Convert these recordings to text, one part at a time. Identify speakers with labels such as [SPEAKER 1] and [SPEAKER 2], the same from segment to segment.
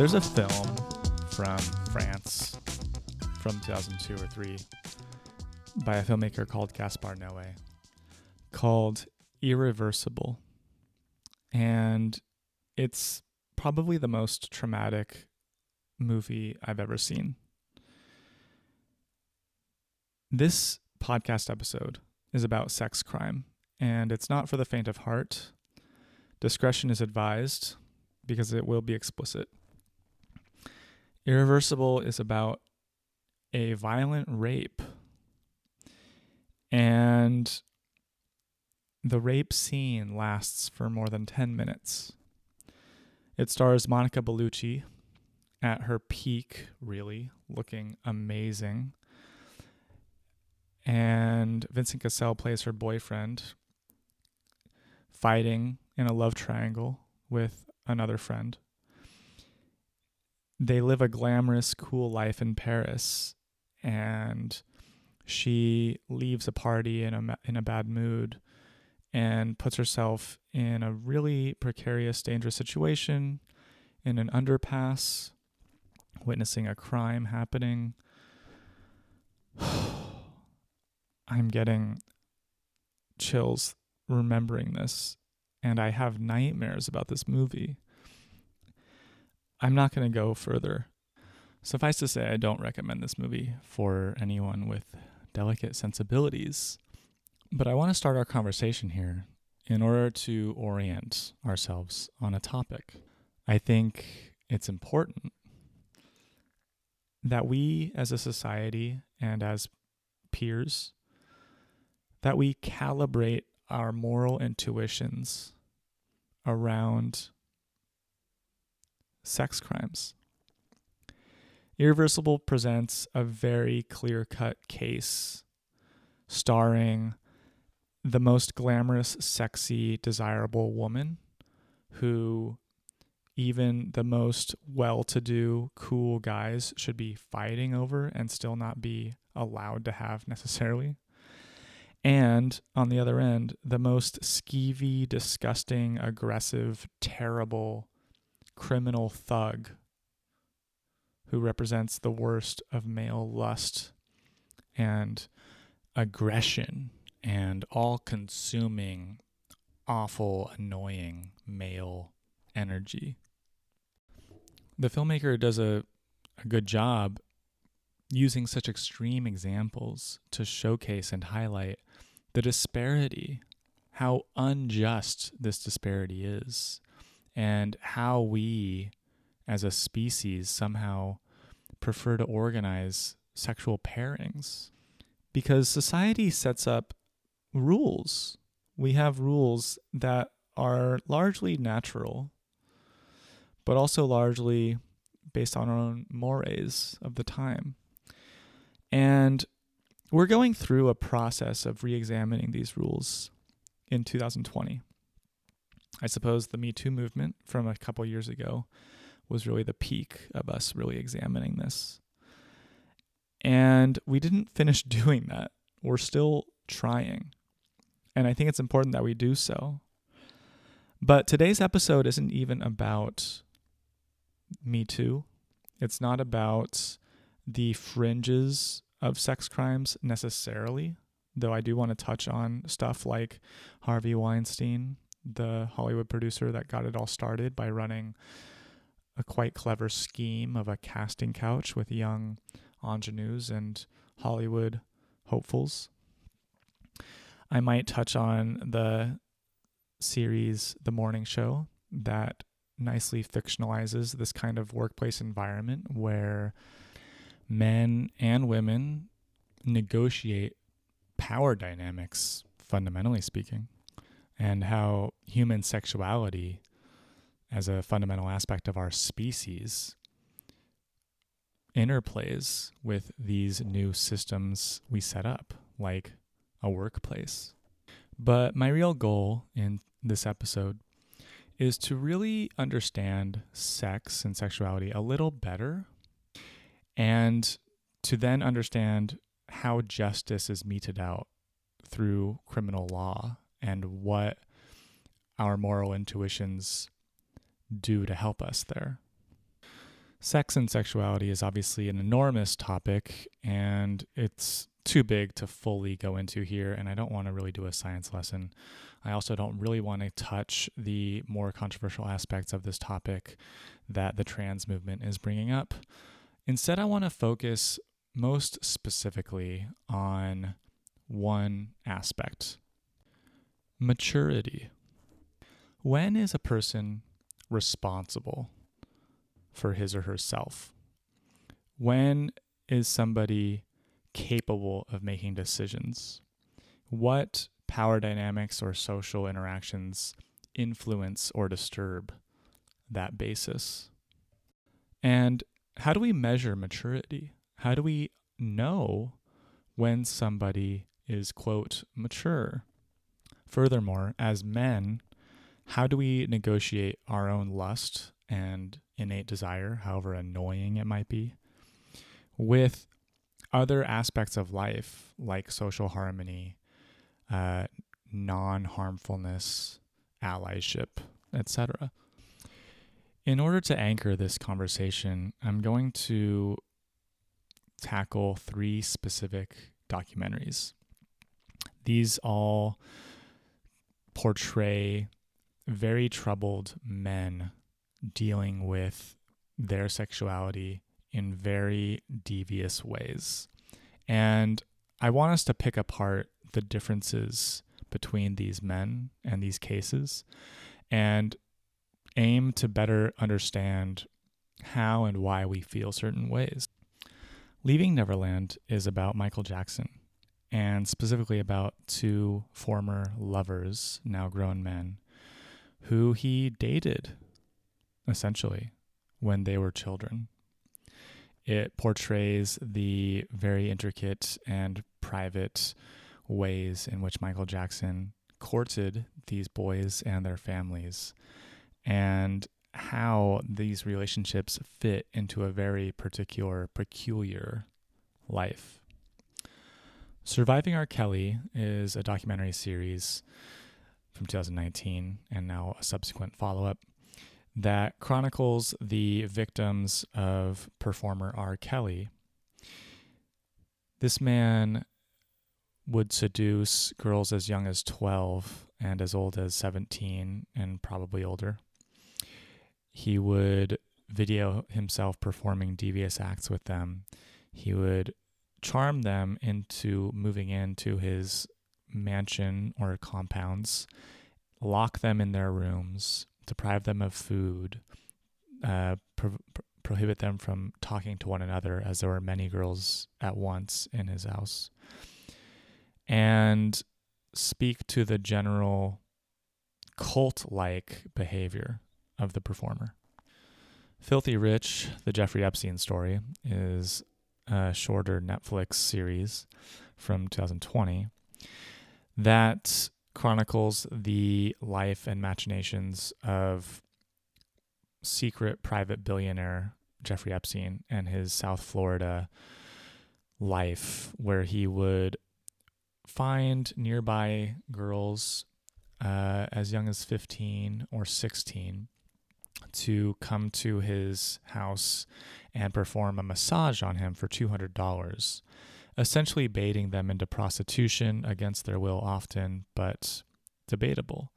[SPEAKER 1] There's a film from France from 2002 or 3 by a filmmaker called Gaspar Noé called Irreversible. And it's probably the most traumatic movie I've ever seen. This podcast episode is about sex crime, and it's not for the faint of heart. Discretion is advised because it will be explicit. Irreversible is about a violent rape. And the rape scene lasts for more than 10 minutes. It stars Monica Bellucci at her peak, really, looking amazing. And Vincent Cassel plays her boyfriend, fighting in a love triangle with another friend. They live a glamorous, cool life in Paris, and she leaves a party in a in a bad mood and puts herself in a really precarious, dangerous situation in an underpass, witnessing a crime happening. I'm getting chills remembering this, and I have nightmares about this movie. I'm not going to go further. Suffice to say, I don't recommend this movie for anyone with delicate sensibilities. But I want to start our conversation here in order to orient ourselves on a topic. I think it's important that we as a society and as peers that we calibrate our moral intuitions around sex crimes. Irreversible presents a very clear cut case starring the most glamorous, sexy, desirable woman who even the most well to do, cool guys should be fighting over and still not be allowed to have necessarily. And on the other end, the most skeevy, disgusting, aggressive, terrible criminal thug who represents the worst of male lust and aggression and all consuming, awful, annoying male energy. The filmmaker does a, a good job using such extreme examples to showcase and highlight the disparity, how unjust this disparity is, and how we as a species somehow prefer to organize sexual pairings. Because society sets up rules. We have rules that are largely natural, but also largely based on our own mores of the time. And we're going through a process of re examining these rules in 2020. I suppose the Me Too movement from a couple years ago was really the peak of us really examining this. And we didn't finish doing that. We're still trying. And I think it's important that we do so. But today's episode isn't even about Me Too. It's not about the fringes of sex crimes necessarily, though I do want to touch on stuff like Harvey Weinstein, the Hollywood producer that got it all started by running a quite clever scheme of a casting couch with young ingenues and Hollywood hopefuls. I might touch on the series The Morning Show that nicely fictionalizes this kind of workplace environment where men and women negotiate power dynamics, fundamentally speaking, and how human sexuality, as a fundamental aspect of our species, interplays with these new systems we set up, like a workplace. But my real goal in this episode is to really understand sex and sexuality a little better and to then understand how justice is meted out through criminal law and what our moral intuitions do to help us there. Sex and sexuality is obviously an enormous topic, and it's too big to fully go into here, and I don't want to really do a science lesson. I also don't really want to touch the more controversial aspects of this topic that the trans movement is bringing up. Instead, I want to focus most specifically on one aspect maturity. When is a person responsible for his or herself? When is somebody capable of making decisions? What power dynamics or social interactions influence or disturb that basis? And how do we measure maturity? How do we know when somebody is, quote, mature? Furthermore, as men, how do we negotiate our own lust and innate desire, however annoying it might be, with other aspects of life like social harmony, uh, non harmfulness, allyship, etc. In order to anchor this conversation, I'm going to tackle three specific documentaries. These all portray very troubled men dealing with their sexuality in very devious ways. And I want us to pick apart the differences between these men and these cases and aim to better understand how and why we feel certain ways. Leaving Neverland is about Michael Jackson and specifically about two former lovers, now grown men, who he dated essentially when they were children. It portrays the very intricate and private ways in which Michael Jackson courted these boys and their families and how these relationships fit into a very particular, peculiar life. Surviving R. Kelly is a documentary series from 2019 and now a subsequent follow up that chronicles the victims of performer R. Kelly. This man would seduce girls as young as 12 and as old as 17 and probably older. He would video himself performing devious acts with them. He would charm them into moving into his mansion or compounds, lock them in their rooms, deprive them of food, uh, pro- prohibit them from talking to one another, as there were many girls at once in his house, and speak to the general cult like behavior of the performer. Filthy Rich, the Jeffrey Epstein story, is a shorter Netflix series from 2020 that chronicles the life and machinations of secret private billionaire Jeffrey Epstein and his South Florida life, where he would find nearby girls uh, as young as 15 or 16 to come to his house and perform a massage on him for $200 essentially baiting them into prostitution against their will often, but debatable.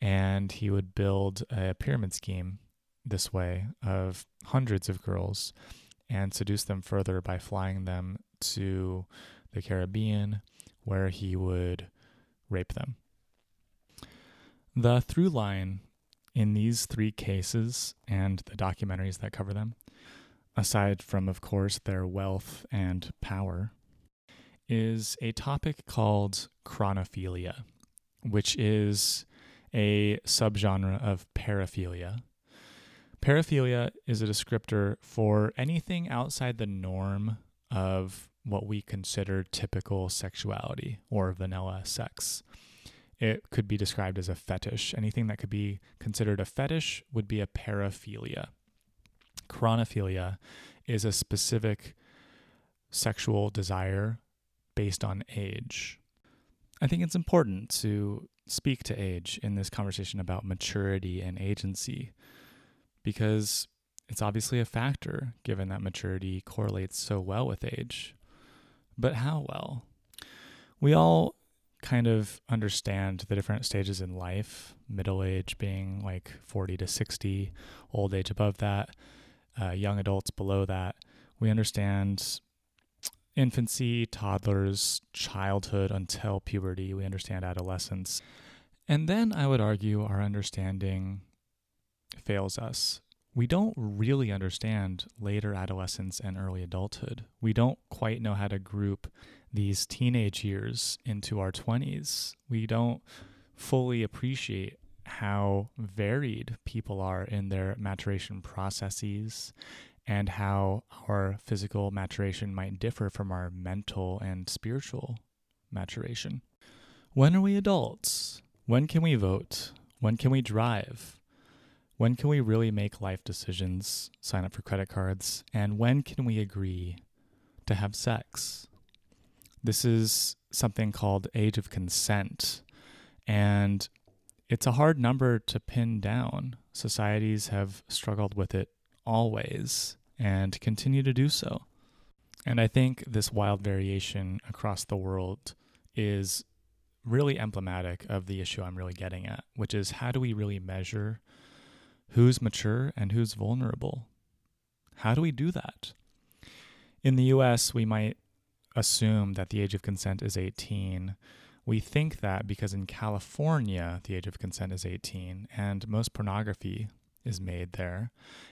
[SPEAKER 1] And he would build a pyramid scheme this way of hundreds of girls and seduce them further by flying them to the Caribbean, where he would rape them. The through line in these three cases and the documentaries that cover them aside from, of course, their wealth and power, is a topic called chronophilia, which is a subgenre of paraphilia. Paraphilia is a descriptor for anything outside the norm of what we consider typical sexuality or vanilla sex. It could be described as a fetish. Anything that could be considered a fetish would be a paraphilia. Chronophilia is a specific sexual desire based on age. I think it's important to speak to age in this conversation about maturity and agency because it's obviously a factor given that maturity correlates so well with age. But how well? We all kind of understand the different stages in life, middle age being like 40 to 60, old age above that, uh, young adults below that. We understand infancy, toddlers, childhood until puberty. We understand adolescence. And then I would argue our understanding fails us. We don't really understand later adolescence and early adulthood. We don't quite know how to group these teenage years into our 20s. We don't fully appreciate how varied people are in their maturation processes and how our physical maturation might differ from our mental and spiritual maturation. When are we adults? When can we vote? When can we drive? When can we really make life decisions, sign up for credit cards? And when can we agree to have sex? This is something called age of consent. And it's a hard number to pin down. Societies have struggled with it always and continue to do so. And I think this wild variation across the world is really emblematic of the issue I'm really getting at, which is how do we really measure who's mature and who's vulnerable? How do we do that? In the US, we might assume that the age of consent is 18. We think that because in California, the age of consent is 18, and most pornography is made there.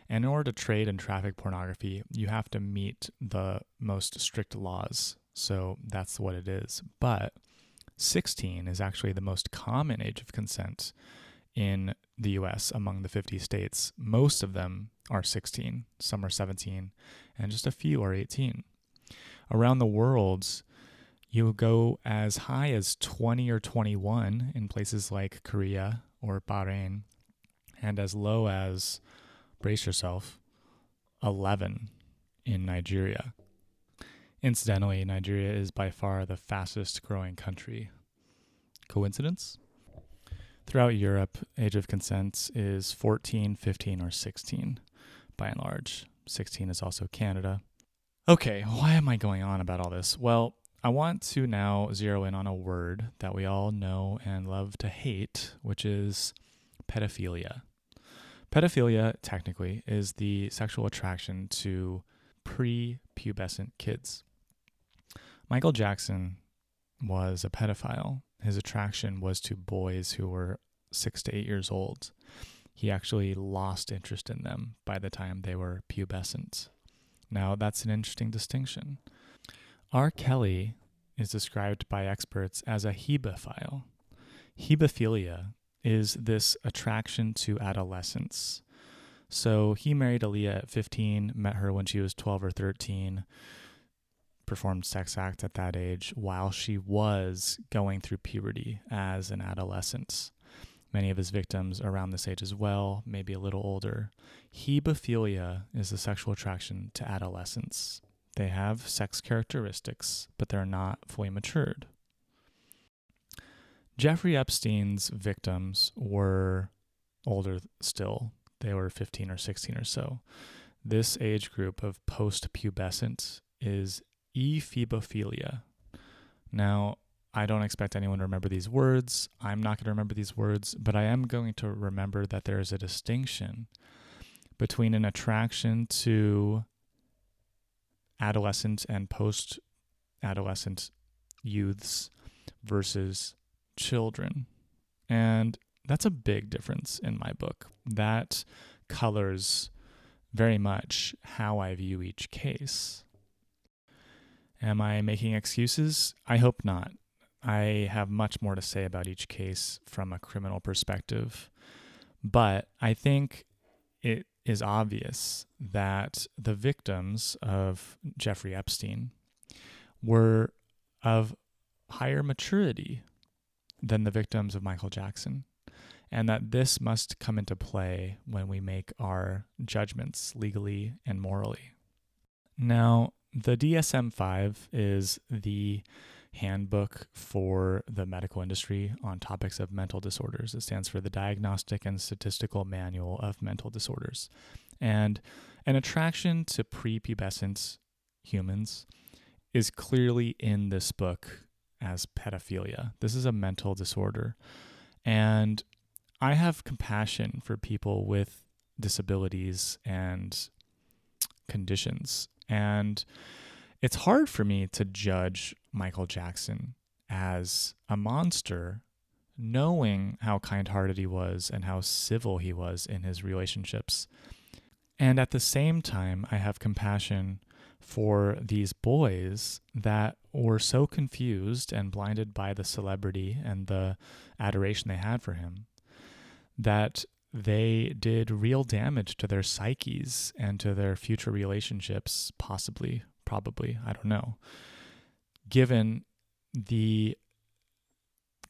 [SPEAKER 1] And in order to trade and traffic pornography, you have to meet the most strict laws. So that's what it is. But 16 is actually the most common age of consent in the US among the 50 states. Most of them are 16, some are 17, and just a few are 18. Around the world, you go as high as 20 or 21 in places like Korea or Bahrain, and as low as, brace yourself, 11 in Nigeria. Incidentally, Nigeria is by far the fastest growing country. Coincidence? Throughout Europe, age of consent is 14, 15, or 16 by and large. 16 is also Canada. Okay, why am I going on about all this? Well, I want to now zero in on a word that we all know and love to hate, which is pedophilia. Pedophilia, technically, is the sexual attraction to pre-pubescent kids. Michael Jackson was a pedophile. His attraction was to boys who were six to eight years old. He actually lost interest in them by the time they were pubescent. Now, that's an interesting distinction. R. Kelly is described by experts as a hebephile. Hebephilia is this attraction to adolescence. So he married Aaliyah at 15, met her when she was 12 or 13, performed sex acts at that age while she was going through puberty as an adolescent. Many of his victims around this age as well, maybe a little older. Hebephilia is the sexual attraction to adolescents. They have sex characteristics, but they're not fully matured. Jeffrey Epstein's victims were older still. They were 15 or 16 or so. This age group of post pubescent is ephebophilia. Now, I don't expect anyone to remember these words. I'm not going to remember these words, but I am going to remember that there is a distinction between an attraction to adolescent and post adolescent youths versus children. And that's a big difference in my book. That colors very much how I view each case. Am I making excuses? I hope not. I have much more to say about each case from a criminal perspective, but I think it is obvious that the victims of Jeffrey Epstein were of higher maturity than the victims of Michael Jackson, and that this must come into play when we make our judgments legally and morally. Now, the DSM 5 is the handbook for the medical industry on topics of mental disorders. It stands for the Diagnostic and Statistical Manual of Mental Disorders. And an attraction to prepubescent humans is clearly in this book as pedophilia. This is a mental disorder. And I have compassion for people with disabilities and conditions. And it's hard for me to judge Michael Jackson as a monster, knowing how kind hearted he was and how civil he was in his relationships. And at the same time, I have compassion for these boys that were so confused and blinded by the celebrity and the adoration they had for him that they did real damage to their psyches and to their future relationships, possibly, probably, I don't know, given the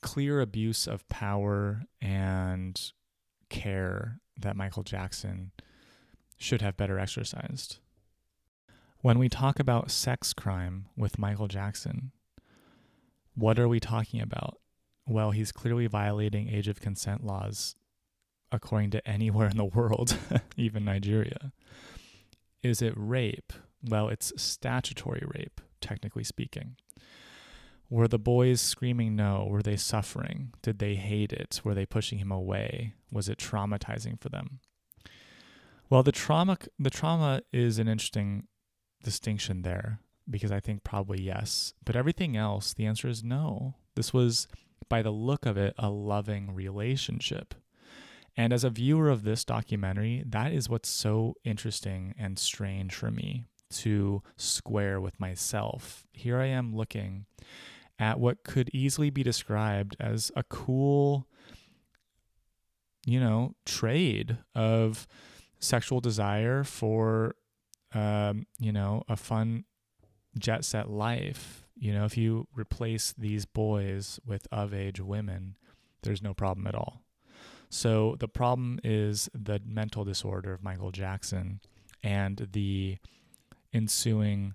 [SPEAKER 1] clear abuse of power and care that Michael Jackson should have better exercised. When we talk about sex crime with Michael Jackson, what are we talking about? Well, he's clearly violating age of consent laws according to anywhere in the world, even Nigeria. Is it rape? Well, it's statutory rape, technically speaking. Were the boys screaming no? Were they suffering? Did they hate it? Were they pushing him away? Was it traumatizing for them? Well, the trauma the trauma is an interesting distinction there because I think probably yes, but everything else the answer is no. This was by the look of it a loving relationship. And as a viewer of this documentary, that is what's so interesting and strange for me to square with myself. Here I am looking at what could easily be described as a cool, you know, trade of sexual desire for, um, you know, a fun jet set life. You know, if you replace these boys with of age women, there's no problem at all. So the problem is the mental disorder of Michael Jackson and the ensuing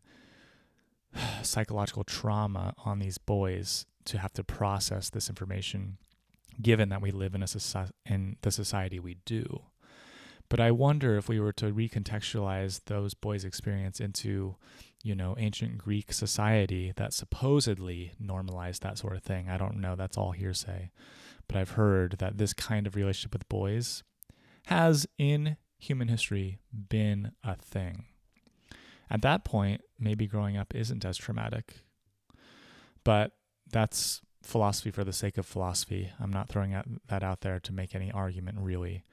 [SPEAKER 1] psychological trauma on these boys to have to process this information given that we live in a society in the society we do. But I wonder if we were to recontextualize those boys' experience into, you know, ancient Greek society that supposedly normalized that sort of thing. I don't know, that's all hearsay but I've heard that this kind of relationship with boys has in human history been a thing. At that point, maybe growing up isn't as traumatic. But that's philosophy for the sake of philosophy. I'm not throwing that out there to make any argument, really.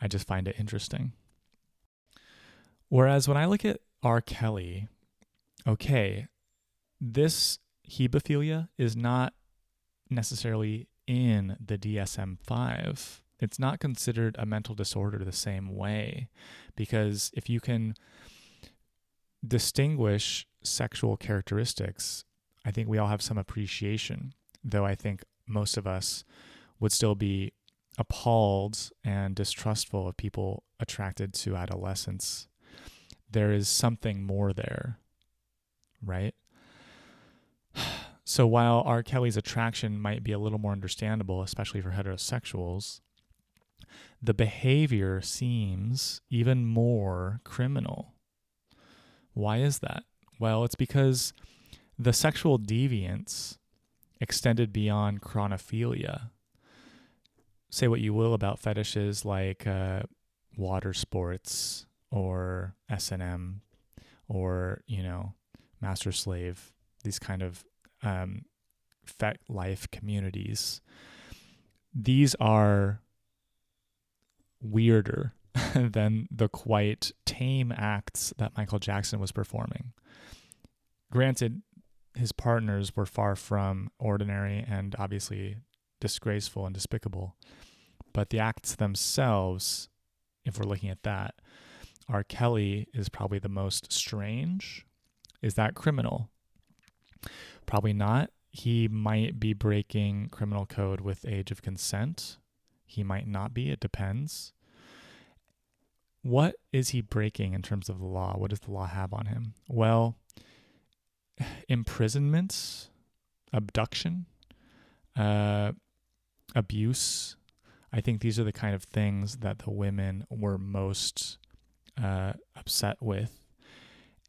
[SPEAKER 1] I just find it interesting. Whereas when I look at R. Kelly, okay, this hebephilia is not necessarily in the DSM 5, it's not considered a mental disorder the same way. Because if you can distinguish sexual characteristics, I think we all have some appreciation, though I think most of us would still be appalled and distrustful of people attracted to adolescence. There is something more there, right? So while R. Kelly's attraction might be a little more understandable, especially for heterosexuals, the behavior seems even more criminal. Why is that? Well, it's because the sexual deviance extended beyond chronophilia. Say what you will about fetishes like uh, water sports or S and M or you know master slave, these kind of um, FetLife communities, these are weirder than the quite tame acts that Michael Jackson was performing. Granted, his partners were far from ordinary and obviously disgraceful and despicable, but the acts themselves, if we're looking at that, R. Kelly is probably the most strange. Is that criminal? Probably not. He might be breaking criminal code with age of consent. He might not be. It depends. What is he breaking in terms of the law? What does the law have on him? Well, imprisonment, abduction, uh, abuse. I think these are the kind of things that the women were most uh, upset with.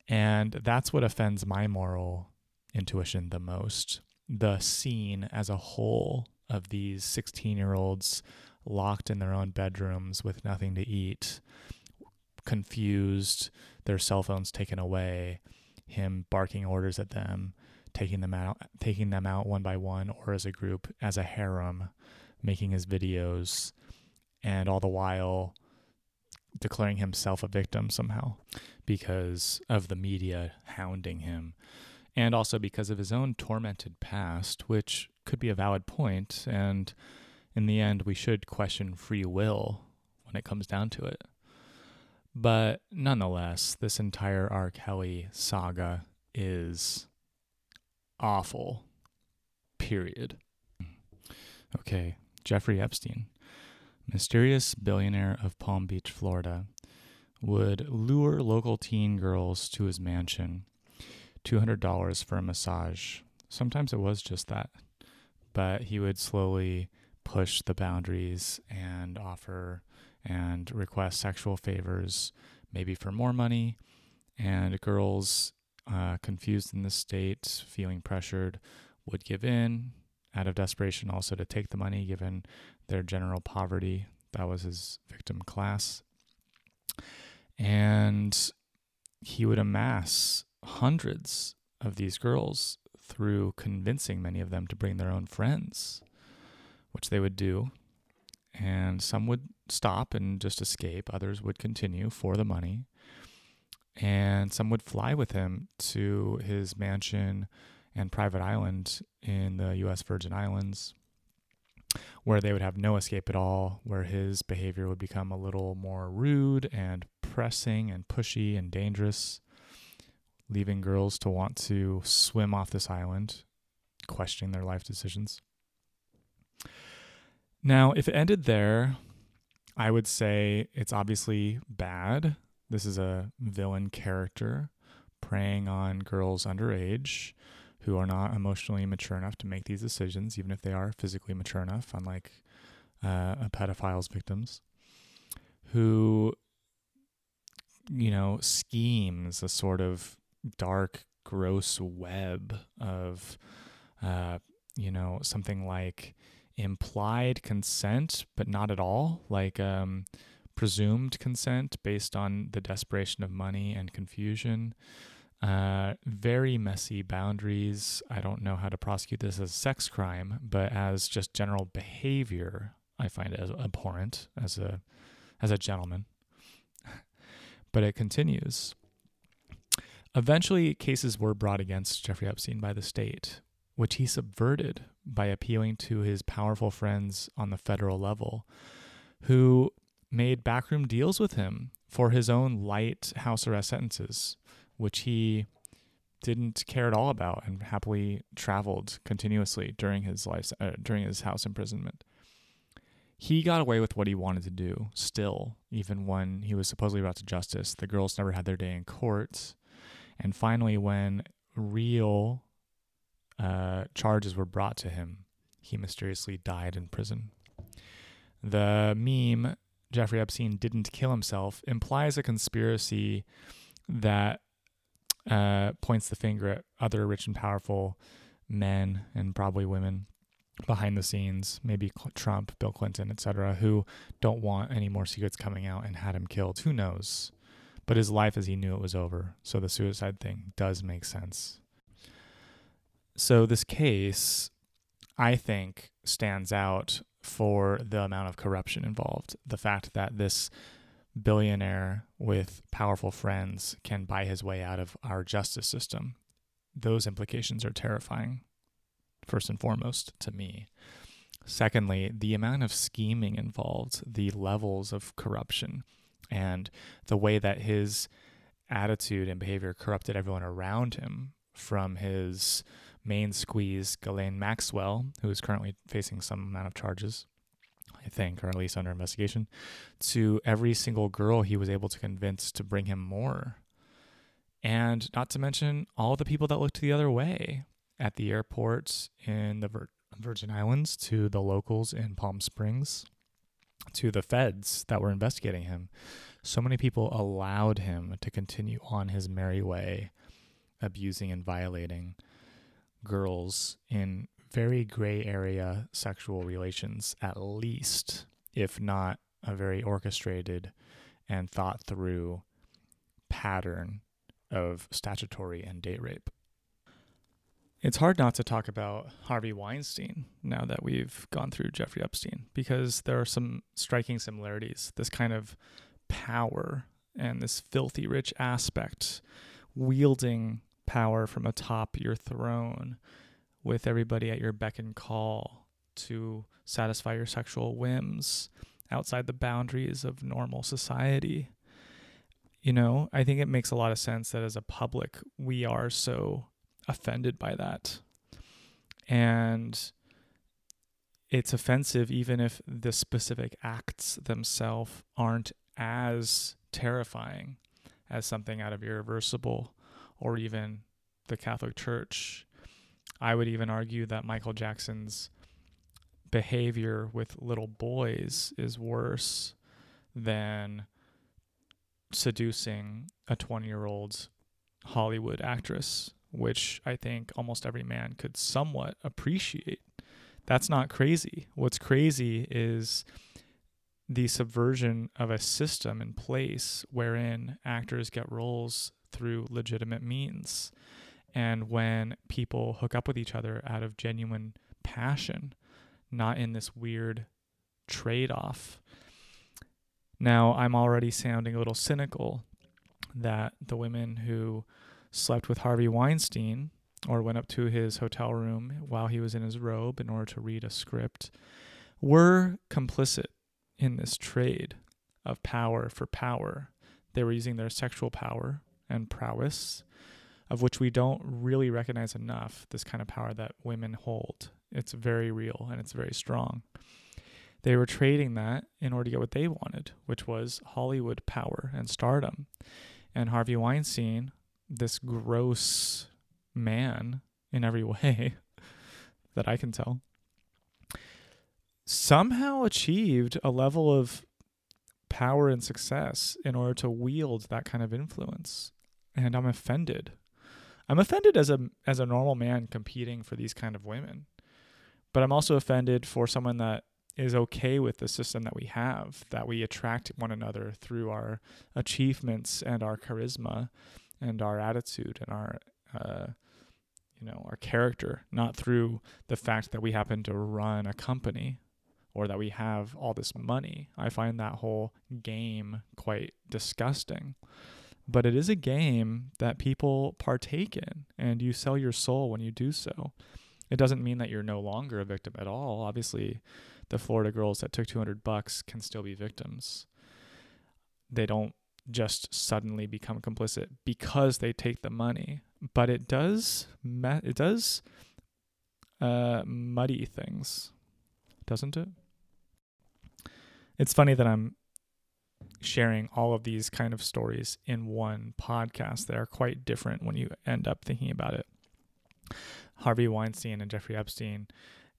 [SPEAKER 1] And that's what offends my moral intuition the most. The scene as a whole of these 16 year olds locked in their own bedrooms with nothing to eat, confused, their cell phones taken away, him barking orders at them, taking them out, taking them out one by one or as a group, as a harem, making his videos, and all the while declaring himself a victim somehow because of the media hounding him and also because of his own tormented past, which could be a valid point, and in the end, we should question free will when it comes down to it. But nonetheless, this entire R. Kelly saga is awful. Period. Okay, Jeffrey Epstein, mysterious billionaire of Palm Beach, Florida, would lure local teen girls to his mansion. $200 for a massage. Sometimes it was just that, but he would slowly push the boundaries and offer and request sexual favors, maybe for more money. And girls, uh, confused in this state, feeling pressured, would give in out of desperation, also to take the money given their general poverty. That was his victim class. And he would amass hundreds of these girls through convincing many of them to bring their own friends, which they would do. And some would stop and just escape, others would continue for the money. And some would fly with him to his mansion and private island in the US Virgin Islands, where they would have no escape at all, where his behavior would become a little more rude and pressing and pushy and dangerous, leaving girls to want to swim off this island, questioning their life decisions. Now, if it ended there, I would say it's obviously bad. This is a villain character preying on girls underage who are not emotionally mature enough to make these decisions, even if they are physically mature enough, unlike uh, a pedophile's victims, who, you know, schemes a sort of dark, gross web of, uh, you know, something like implied consent, but not at all, like um, presumed consent based on the desperation of money and confusion. Uh, very messy boundaries. I don't know how to prosecute this as sex crime, but as just general behavior, I find it as abhorrent as a as a gentleman. but it continues. Eventually, cases were brought against Jeffrey Epstein by the state, which he subverted by appealing to his powerful friends on the federal level, who made backroom deals with him for his own light house arrest sentences, which he didn't care at all about and happily traveled continuously during his life uh, during his house imprisonment. He got away with what he wanted to do still, even when he was supposedly brought to justice. The girls never had their day in court. And finally, when real uh, charges were brought to him, he mysteriously died in prison. The meme, Jeffrey Epstein didn't kill himself, implies a conspiracy that uh, points the finger at other rich and powerful men and probably women behind the scenes, maybe Trump, Bill Clinton, etc., who don't want any more secrets coming out and had him killed. Who knows? but his life as he knew it was over. So the suicide thing does make sense. So this case, I think, stands out for the amount of corruption involved. The fact that this billionaire with powerful friends can buy his way out of our justice system. Those implications are terrifying, first and foremost, to me. Secondly, the amount of scheming involved, the levels of corruption and the way that his attitude and behavior corrupted everyone around him from his main squeeze, Ghislaine Maxwell, who is currently facing some amount of charges, I think, or at least under investigation, to every single girl he was able to convince to bring him more. And not to mention all the people that looked the other way at the airports in the Vir- Virgin Islands, to the locals in Palm Springs, to the feds that were investigating him. so many people allowed him to continue on his merry way, abusing and violating girls in very gray area sexual relations, at least, if not a very orchestrated and thought through pattern of statutory and date rape. It's hard not to talk about Harvey Weinstein now that we've gone through Jeffrey Epstein because there are some striking similarities. This kind of power and this filthy rich aspect, wielding power from atop your throne with everybody at your beck and call to satisfy your sexual whims outside the boundaries of normal society. You know, I think it makes a lot of sense that as a public, we are so offended by that. And it's offensive even if the specific acts themselves aren't as terrifying as something out of Irreversible or even the Catholic Church. I would even argue that Michael Jackson's behavior with little boys is worse than seducing a 20 year old Hollywood actress, which I think almost every man could somewhat appreciate. That's not crazy. What's crazy is the subversion of a system in place wherein actors get roles through legitimate means. And when people hook up with each other out of genuine passion, not in this weird trade off. Now, I'm already sounding a little cynical that the women who slept with Harvey Weinstein or went up to his hotel room while he was in his robe in order to read a script were complicit in this trade of power for power. They were using their sexual power and prowess, of which we don't really recognize enough, this kind of power that women hold. It's very real and it's very strong. They were trading that in order to get what they wanted, which was Hollywood power and stardom. And Harvey Weinstein, this gross man in every way that I can tell, somehow achieved a level of power and success in order to wield that kind of influence. And I'm offended. I'm offended as a as a normal man competing for these kind of women. But I'm also offended for someone that is okay with the system that we have, that we attract one another through our achievements and our charisma and our attitude and our uh, you know our character, not through the fact that we happen to run a company or that we have all this money. I find that whole game quite disgusting. But it is a game that people partake in, and you sell your soul when you do so. It doesn't mean that you're no longer a victim at all. Obviously, the Florida girls that took 200 bucks can still be victims. They don't just suddenly become complicit because they take the money, but it does it does uh, muddy things, doesn't it? It's funny that I'm sharing all of these kind of stories in one podcast that are quite different when you end up thinking about it. Harvey Weinstein and Jeffrey Epstein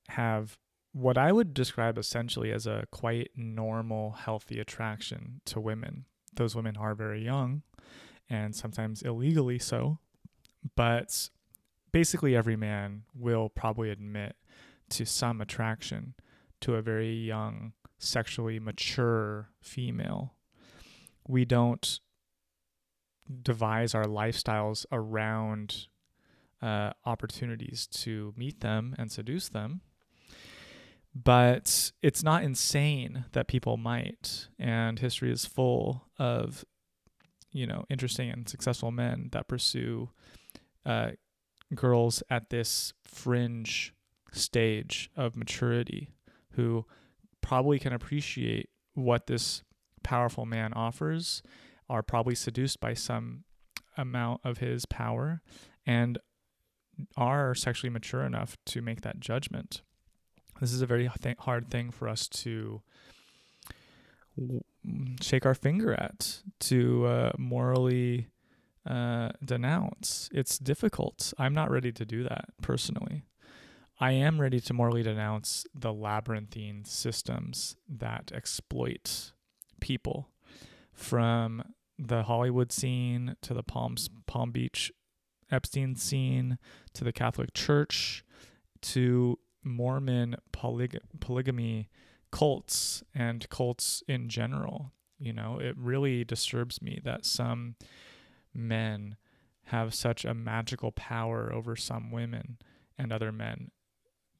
[SPEAKER 1] have what I would describe essentially as a quite normal, healthy attraction to women. Those women are very young and sometimes illegally so, but basically every man will probably admit to some attraction to a very young sexually mature female. We don't devise our lifestyles around uh, opportunities to meet them and seduce them. But it's not insane that people might. And history is full of, you know, interesting and successful men that pursue uh, girls at this fringe stage of maturity who probably can appreciate what this powerful man offers, are probably seduced by some amount of his power, and are sexually mature enough to make that judgment. This is a very th- hard thing for us to w- shake our finger at, to uh, morally uh, denounce. It's difficult. I'm not ready to do that personally. I am ready to morally denounce the labyrinthine systems that exploit people from the Hollywood scene to the Palm Palm Beach Epstein scene to the Catholic Church to Mormon polyg- polygamy cults and cults in general. You know, it really disturbs me that some men have such a magical power over some women and other men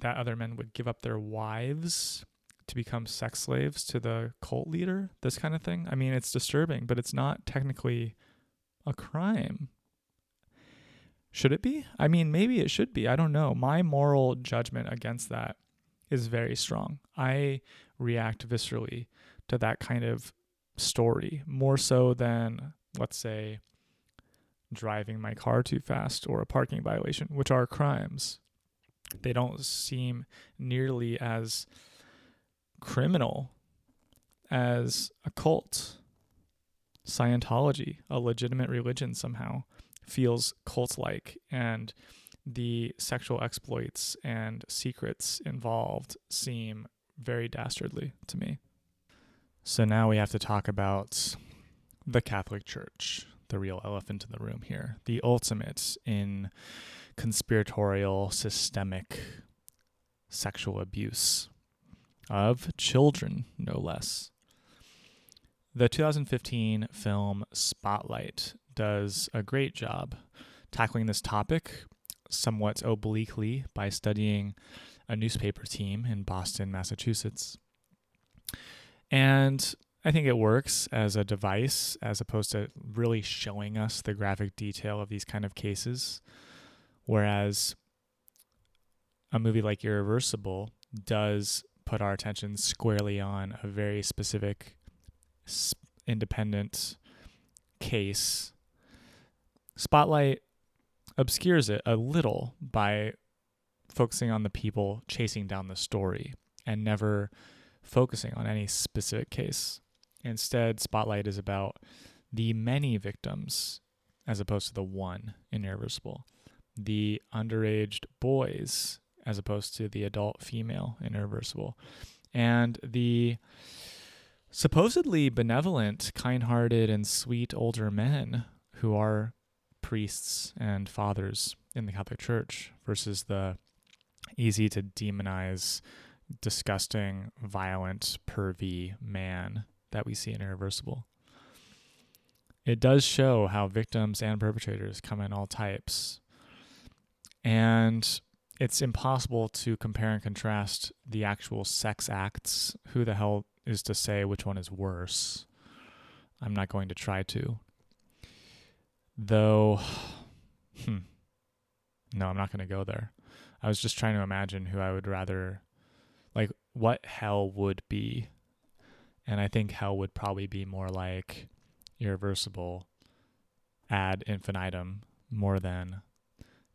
[SPEAKER 1] that other men would give up their wives to become sex slaves to the cult leader, this kind of thing. I mean, it's disturbing, but it's not technically a crime. Should it be? I mean, maybe it should be. I don't know. My moral judgment against that is very strong. I react viscerally to that kind of story more so than, let's say, driving my car too fast or a parking violation, which are crimes. They don't seem nearly as criminal as a cult. Scientology, a legitimate religion somehow, feels cult like, and the sexual exploits and secrets involved seem very dastardly to me. So now we have to talk about the Catholic Church, the real elephant in the room here, the ultimate in conspiratorial, systemic sexual abuse of children, no less. The 2015 film Spotlight does a great job tackling this topic somewhat obliquely by studying a newspaper team in Boston, Massachusetts. And I think it works as a device as opposed to really showing us the graphic detail of these kind of cases. Whereas a movie like Irreversible does put our attention squarely on a very specific independent case Spotlight obscures it a little by focusing on the people chasing down the story and never focusing on any specific case. Instead, Spotlight is about the many victims as opposed to the one in Irreversible, the underage boys as opposed to the adult female in Irreversible, and the supposedly benevolent, kind hearted, and sweet older men who are priests and fathers in the Catholic Church versus the easy to demonize, disgusting, violent, pervy man that we see in Irreversible. It does show how victims and perpetrators come in all types. And it's impossible to compare and contrast the actual sex acts. Who the hell is to say which one is worse? I'm not going to try to. Though, hmm, no, I'm not going to go there. I was just trying to imagine who I would rather, like, what hell would be. And I think hell would probably be more like irreversible ad infinitum more than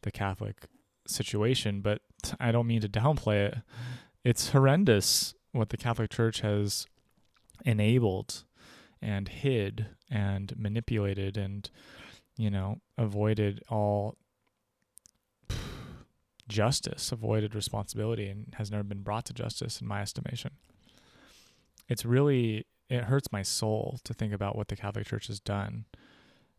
[SPEAKER 1] the Catholic situation. But I don't mean to downplay it. It's horrendous what the Catholic Church has enabled and hid and manipulated and you know, avoided all justice, avoided responsibility, and has never been brought to justice, in my estimation. It's really, it hurts my soul to think about what the Catholic Church has done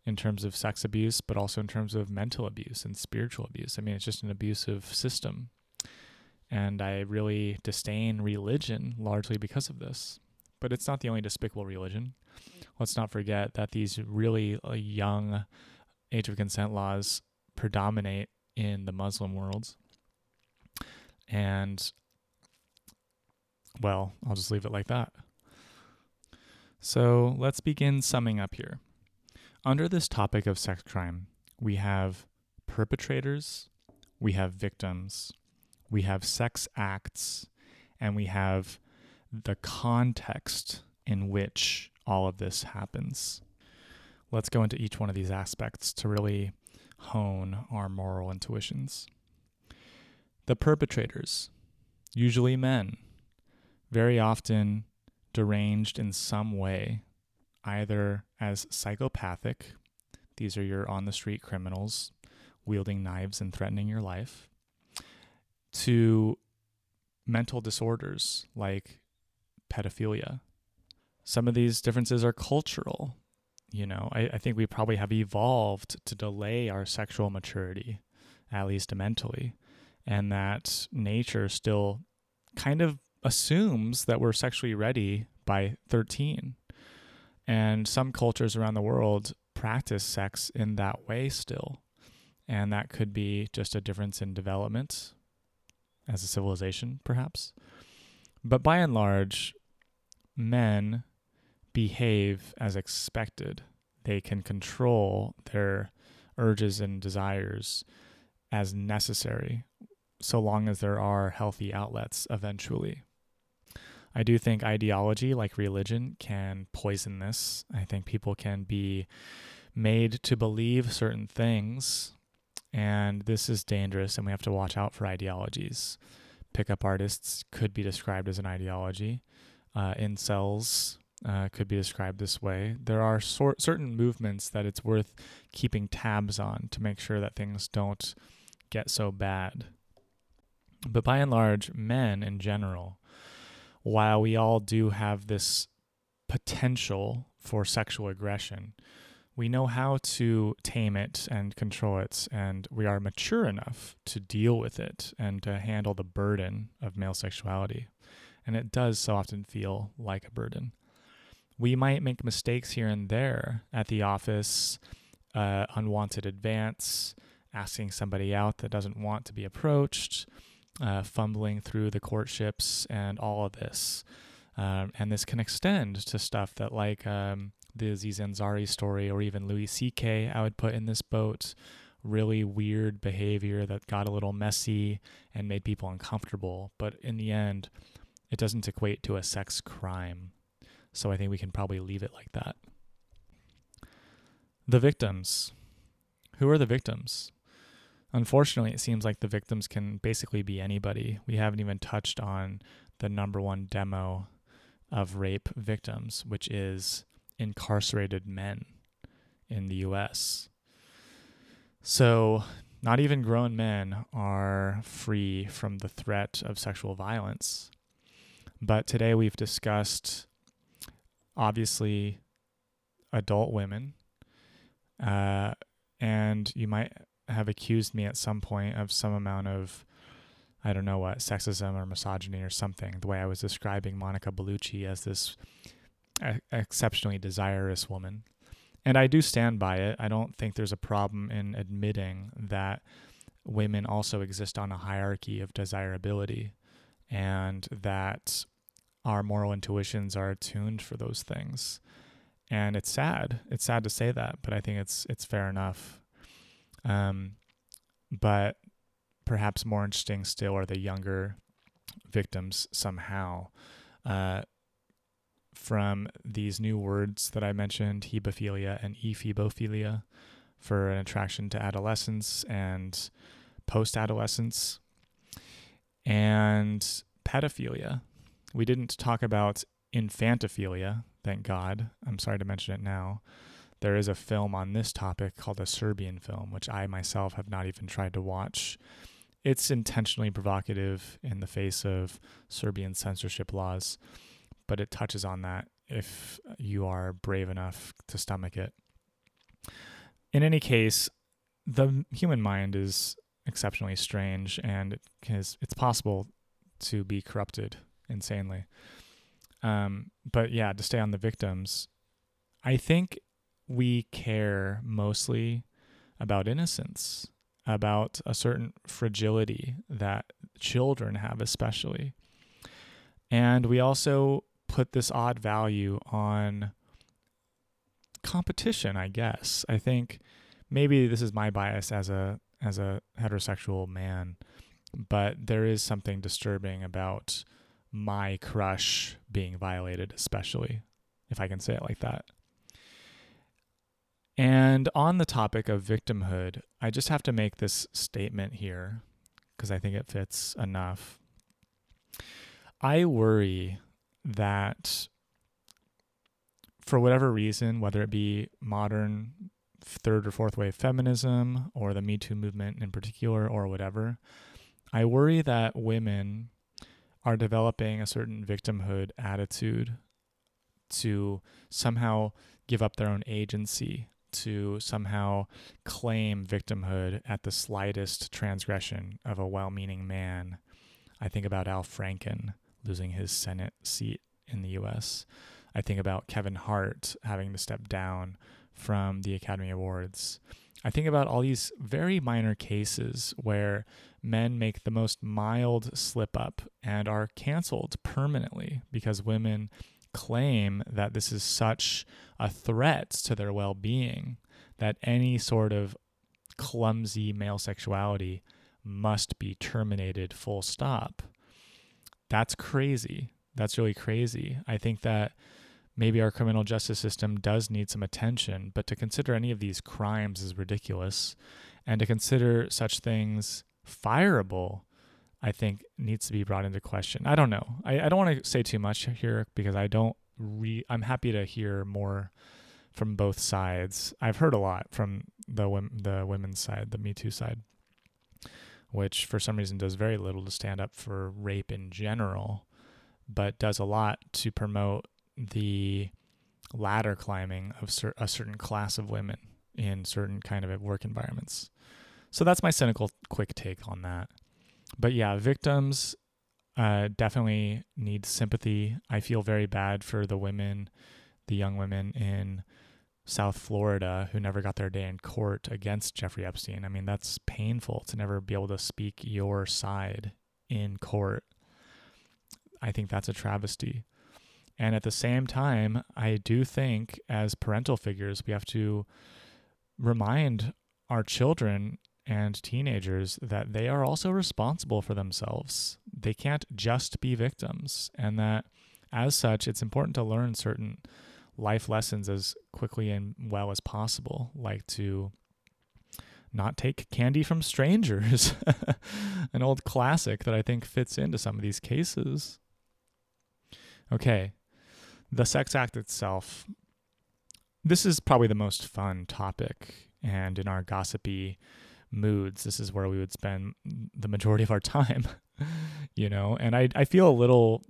[SPEAKER 1] in terms of sex abuse, but also in terms of mental abuse and spiritual abuse. I mean, it's just an abusive system. And I really disdain religion largely because of this. But it's not the only despicable religion. Let's not forget that these really uh, young age of consent laws predominate in the Muslim worlds. And, well, I'll just leave it like that. So let's begin summing up here. Under this topic of sex crime, we have perpetrators, we have victims, we have sex acts, and we have the context in which all of this happens let's go into each one of these aspects to really hone our moral intuitions. The perpetrators, usually men, very often deranged in some way, either as psychopathic, these are your on the street criminals wielding knives and threatening your life, to mental disorders like pedophilia, some of these differences are cultural. You know, I, I think we probably have evolved to delay our sexual maturity, at least mentally, and that nature still kind of assumes that we're sexually ready by 13. And some cultures around the world practice sex in that way still. And that could be just a difference in development as a civilization, perhaps. But by and large, men behave as expected. They can control their urges and desires as necessary, so long as there are healthy outlets eventually. I do think ideology, like religion, can poison this. I think people can be made to believe certain things, and this is dangerous, and we have to watch out for ideologies. Pickup artists could be described as an ideology. Uh, incels uh, could be described this way. There are sor- certain movements that it's worth keeping tabs on to make sure that things don't get so bad. But by and large, men in general while we all do have this potential for sexual aggression, we know how to tame it and control it, and we are mature enough to deal with it and to handle the burden of male sexuality. And it does so often feel like a burden. We might make mistakes here and there at the office, uh, unwanted advance, asking somebody out that doesn't want to be approached, uh, fumbling through the courtships and all of this. Um, and this can extend to stuff that, like um, the Aziz Ansari story or even Louis C.K., I would put in this boat. Really weird behavior that got a little messy and made people uncomfortable. But in the end, it doesn't equate to a sex crime. So I think we can probably leave it like that. The victims. Who are the victims? Unfortunately, it seems like the victims can basically be anybody. We haven't even touched on the number one demo of rape victims, which is incarcerated men in the US. So, not even grown men are free from the threat of sexual violence. But today we've discussed, obviously, adult women. Uh, and you might have accused me at some point of some amount of I don't know what sexism or misogyny or something. The way I was describing Monica Bellucci as this exceptionally desirous woman, and I do stand by it. I don't think there's a problem in admitting that women also exist on a hierarchy of desirability, and that our moral intuitions are attuned for those things. And it's sad. It's sad to say that, but I think it's it's fair enough um, but perhaps more interesting still are the younger victims somehow. Uh, from these new words that I mentioned, hebephilia and ephebophilia, for an attraction to adolescence and post adolescence, and pedophilia. We didn't talk about infantophilia, thank God. I'm sorry to mention it now. There is a film on this topic called a Serbian film, which I myself have not even tried to watch. It's intentionally provocative in the face of Serbian censorship laws, but it touches on that if you are brave enough to stomach it. In any case, the human mind is exceptionally strange and it is, it's possible to be corrupted insanely. Um, but yeah, to stay on the victims, I think we care mostly about innocence, about a certain fragility that children have, especially. And we also put this odd value on competition, I guess. I think maybe this is my bias as a as a heterosexual man, but there is something disturbing about my crush being violated, especially if I can say it like that. And on the topic of victimhood, I just have to make this statement here because I think it fits enough. I worry that for whatever reason, whether it be modern third or fourth wave feminism or the Me Too movement in particular or whatever, I worry that women are developing a certain victimhood attitude to somehow give up their own agency, to somehow claim victimhood at the slightest transgression of a well meaning man. I think about Al Franken losing his Senate seat in the US. I think about Kevin Hart having to step down from the Academy Awards. I think about all these very minor cases where men make the most mild slip up and are canceled permanently because women claim that this is such a threat to their well being that any sort of clumsy male sexuality must be terminated full stop. That's crazy. That's really crazy. I think that maybe our criminal justice system does need some attention, but to consider any of these crimes is ridiculous. And to consider such things fireable, I think needs to be brought into question. I don't know. I, I don't want to say too much here because I don't re I'm happy to hear more from both sides. I've heard a lot from the the women's side, the Me Too side, which for some reason does very little to stand up for rape in general, but does a lot to promote the ladder climbing of cer- a certain class of women in certain kind of work environments. So that's my cynical quick take on that. But yeah, victims uh, definitely need sympathy. I feel very bad for the women, the young women in South Florida who never got their day in court against Jeffrey Epstein. I mean, that's painful to never be able to speak your side in court. I think that's a travesty. And at the same time, I do think as parental figures, we have to remind our children and teenagers that they are also responsible for themselves. They can't just be victims. And that as such, it's important to learn certain life lessons as quickly and well as possible, like to not take candy from strangers, an old classic that I think fits into some of these cases. Okay, the sex act itself. This is probably the most fun topic, and in our gossipy moods, this is where we would spend the majority of our time, you know? And I, I feel a little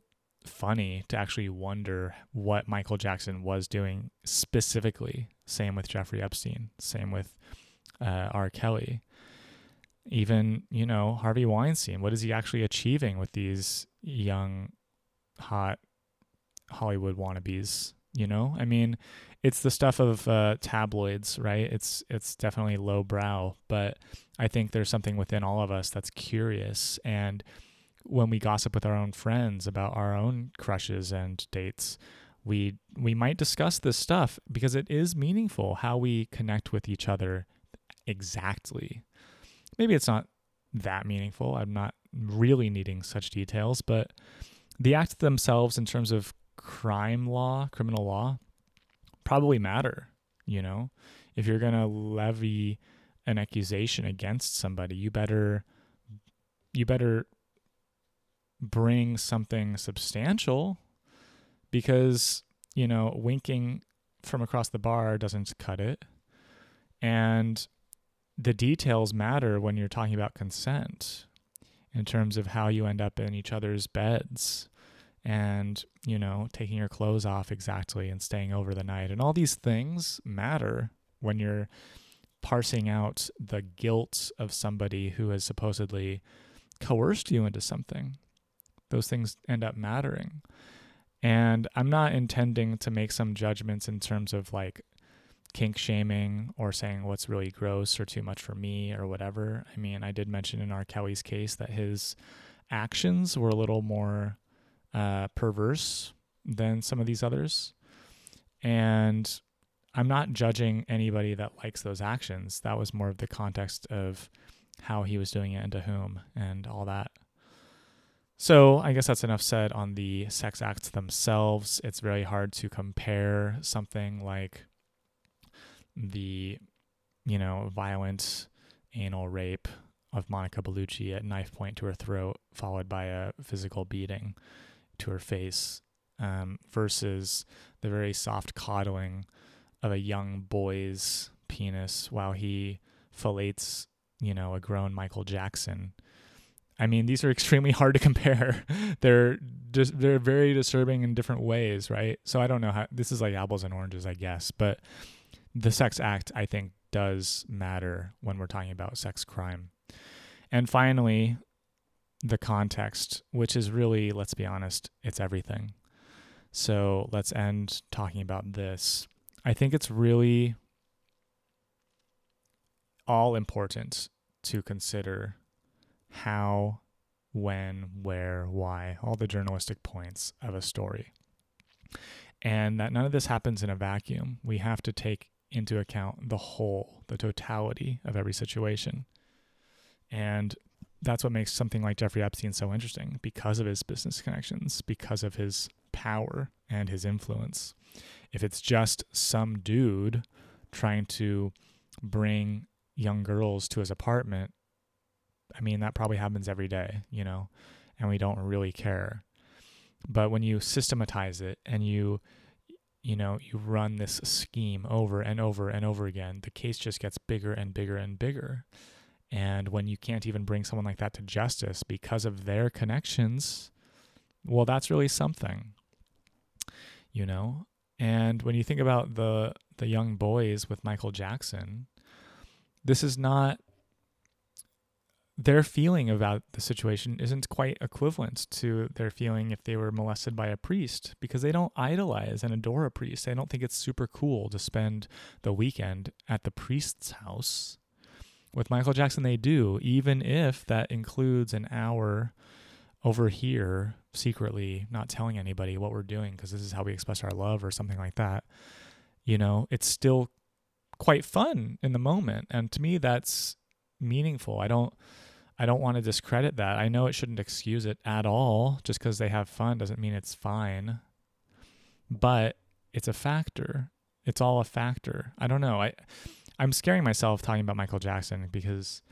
[SPEAKER 1] funny to actually wonder what Michael Jackson was doing specifically. Same with Jeffrey Epstein, same with uh, R. Kelly. Even, you know, Harvey Weinstein, what is he actually achieving with these young, hot Hollywood wannabes? You know, I mean, it's the stuff of uh, tabloids, right? It's it's definitely lowbrow, but I think there's something within all of us that's curious. And when we gossip with our own friends about our own crushes and dates, we we might discuss this stuff because it is meaningful how we connect with each other exactly. Maybe it's not that meaningful. I'm not really needing such details, but the acts themselves in terms of crime law, criminal law, probably matter. You know, if you're going to levy an accusation against somebody, you better you better bring something substantial because, you know, winking from across the bar doesn't cut it. And the details matter when you're talking about consent in terms of how you end up in each other's beds and you know taking your clothes off exactly and staying over the night. And all these things matter when you're parsing out the guilt of somebody who has supposedly coerced you into something. Those things end up mattering. And i'm not intending to make some judgments in terms of like kink shaming or saying what's really gross or too much for me or whatever. I mean i did mention in R. Kelly's case that his actions were a little more uh, perverse than some of these others. And I'm not judging anybody that likes those actions. That was more of the context of how he was doing it and to whom and all that. So I guess that's enough said on the sex acts themselves. It's very hard to compare something like the, you know, violent anal rape of Monica Bellucci at knife point to her throat, followed by a physical beating to her face um, versus the very soft coddling of a young boy's penis while he fillets, you know, a grown Michael Jackson. I mean, these are extremely hard to compare. they're just they're very disturbing in different ways, right? So I don't know how this is like apples and oranges, I guess, but the sex act I think does matter when we're talking about sex crime. And finally, the context, which is really, let's be honest, it's everything. So let's end talking about this. I think it's really all important to consider how, when, where, why, all the journalistic points of a story. And that none of this happens in a vacuum. We have to take into account the whole, the totality of every situation. And that's what makes something like Jeffrey Epstein so interesting because of his business connections, because of his power and his influence. If it's just some dude trying to bring young girls to his apartment, I mean, that probably happens every day, you know, and we don't really care. But when you systematize it and you, you know, you run this scheme over and over and over again, the case just gets bigger and bigger and bigger. And when you can't even bring someone like that to justice because of their connections, well, that's really something, you know? And when you think about the the young boys with Michael Jackson, this is not their feeling about the situation isn't quite equivalent to their feeling if they were molested by a priest because they don't idolize and adore a priest. They don't think it's super cool to spend the weekend at the priest's house. With Michael Jackson, they do, even if that includes an hour over here secretly, not telling anybody what we're doing because this is how we express our love or something like that. You know, it's still quite fun in the moment. And to me, that's meaningful. I don't. I don't want to discredit that. I know it shouldn't excuse it at all. Just because they have fun doesn't mean it's fine. But it's a factor. It's all a factor. I don't know. I I'm scaring myself talking about Michael Jackson because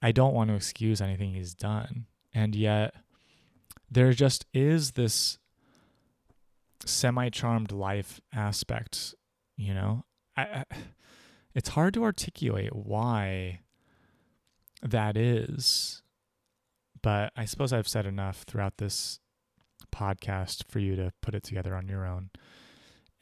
[SPEAKER 1] I don't want to excuse anything he's done. And yet there just is this semi-charmed life aspect, you know. I, I it's hard to articulate why that is. But I suppose I've said enough throughout this podcast for you to put it together on your own.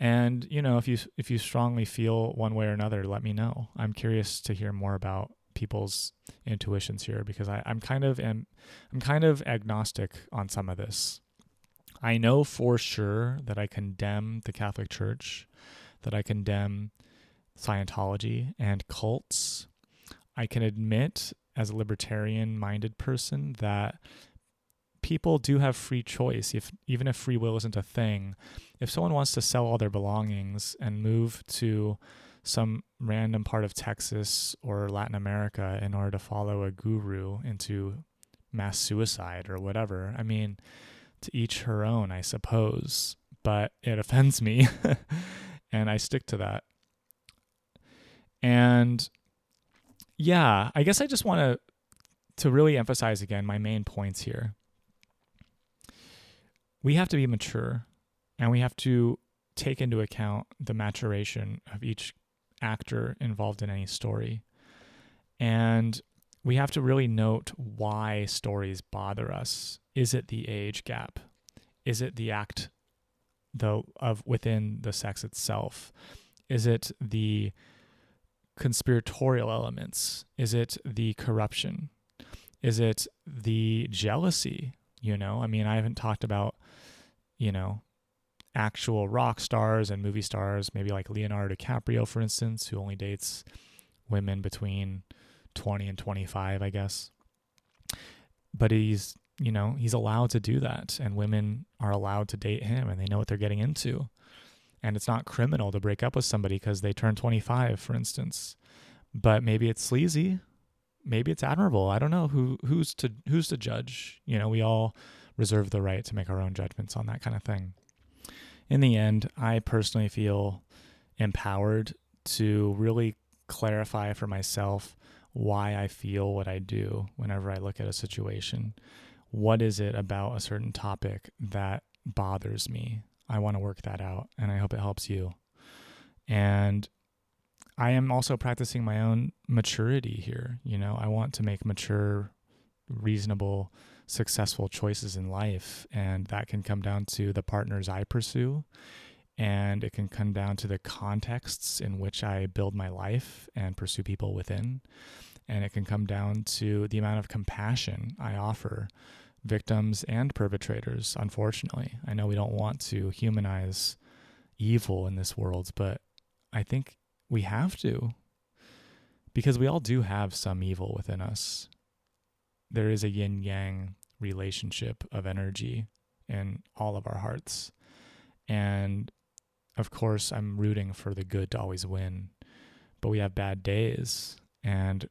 [SPEAKER 1] And you know, if you if you strongly feel one way or another, let me know. I'm curious to hear more about people's intuitions here because I, I'm kind of am I'm kind of agnostic on some of this. I know for sure that I condemn the Catholic Church, that I condemn Scientology and cults. I can admit as a libertarian minded person that people do have free choice if even if free will isn't a thing if someone wants to sell all their belongings and move to some random part of Texas or Latin America in order to follow a guru into mass suicide or whatever I mean to each her own I suppose. But it offends me and I stick to that. And yeah, I guess I just want to to really emphasize again my main points here. We have to be mature and we have to take into account the maturation of each actor involved in any story. And we have to really note why stories bother us. Is it the age gap? Is it the act the of within the sex itself? Is it the conspiratorial elements? Is it the corruption? Is it the jealousy? You know, I mean, I haven't talked about, you know, actual rock stars and movie stars, maybe like Leonardo DiCaprio, for instance, who only dates women between 20 and 25, I guess. But he's, you know, he's allowed to do that, and women are allowed to date him, and they know what they're getting into. And it's not criminal to break up with somebody because they turn 25 for instance. But maybe it's sleazy. Maybe it's admirable. I don't know who who's to who's to judge? You know we all reserve the right to make our own judgments on that kind of thing in the end i personally feel empowered to really clarify for myself why i feel what i do whenever i look at a situation what is it about a certain topic that bothers me I want to work that out and I hope it helps you. And I am also practicing my own maturity here. You know, I want to make mature reasonable, successful choices in life. And that can come down to the partners I pursue. And it can come down to the contexts in which I build my life and pursue people within. And it can come down to the amount of compassion I offer victims and perpetrators, unfortunately. I know we don't want to humanize evil in this world, but I think we have to because we all do have some evil within us. There is a yin yang relationship of energy in all of our hearts. And of course, I'm rooting for the good to always win, but we have bad days. And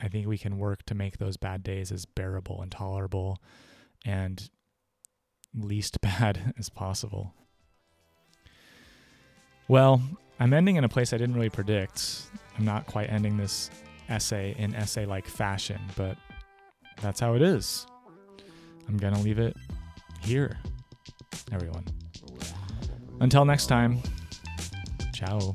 [SPEAKER 1] I think we can work to make those bad days as bearable and tolerable and least bad as possible. Well, I'm ending in a place I didn't really predict. I'm not quite ending this essay in essay like fashion, but that's how it is. I'm going to leave it here, everyone. Until next time, ciao.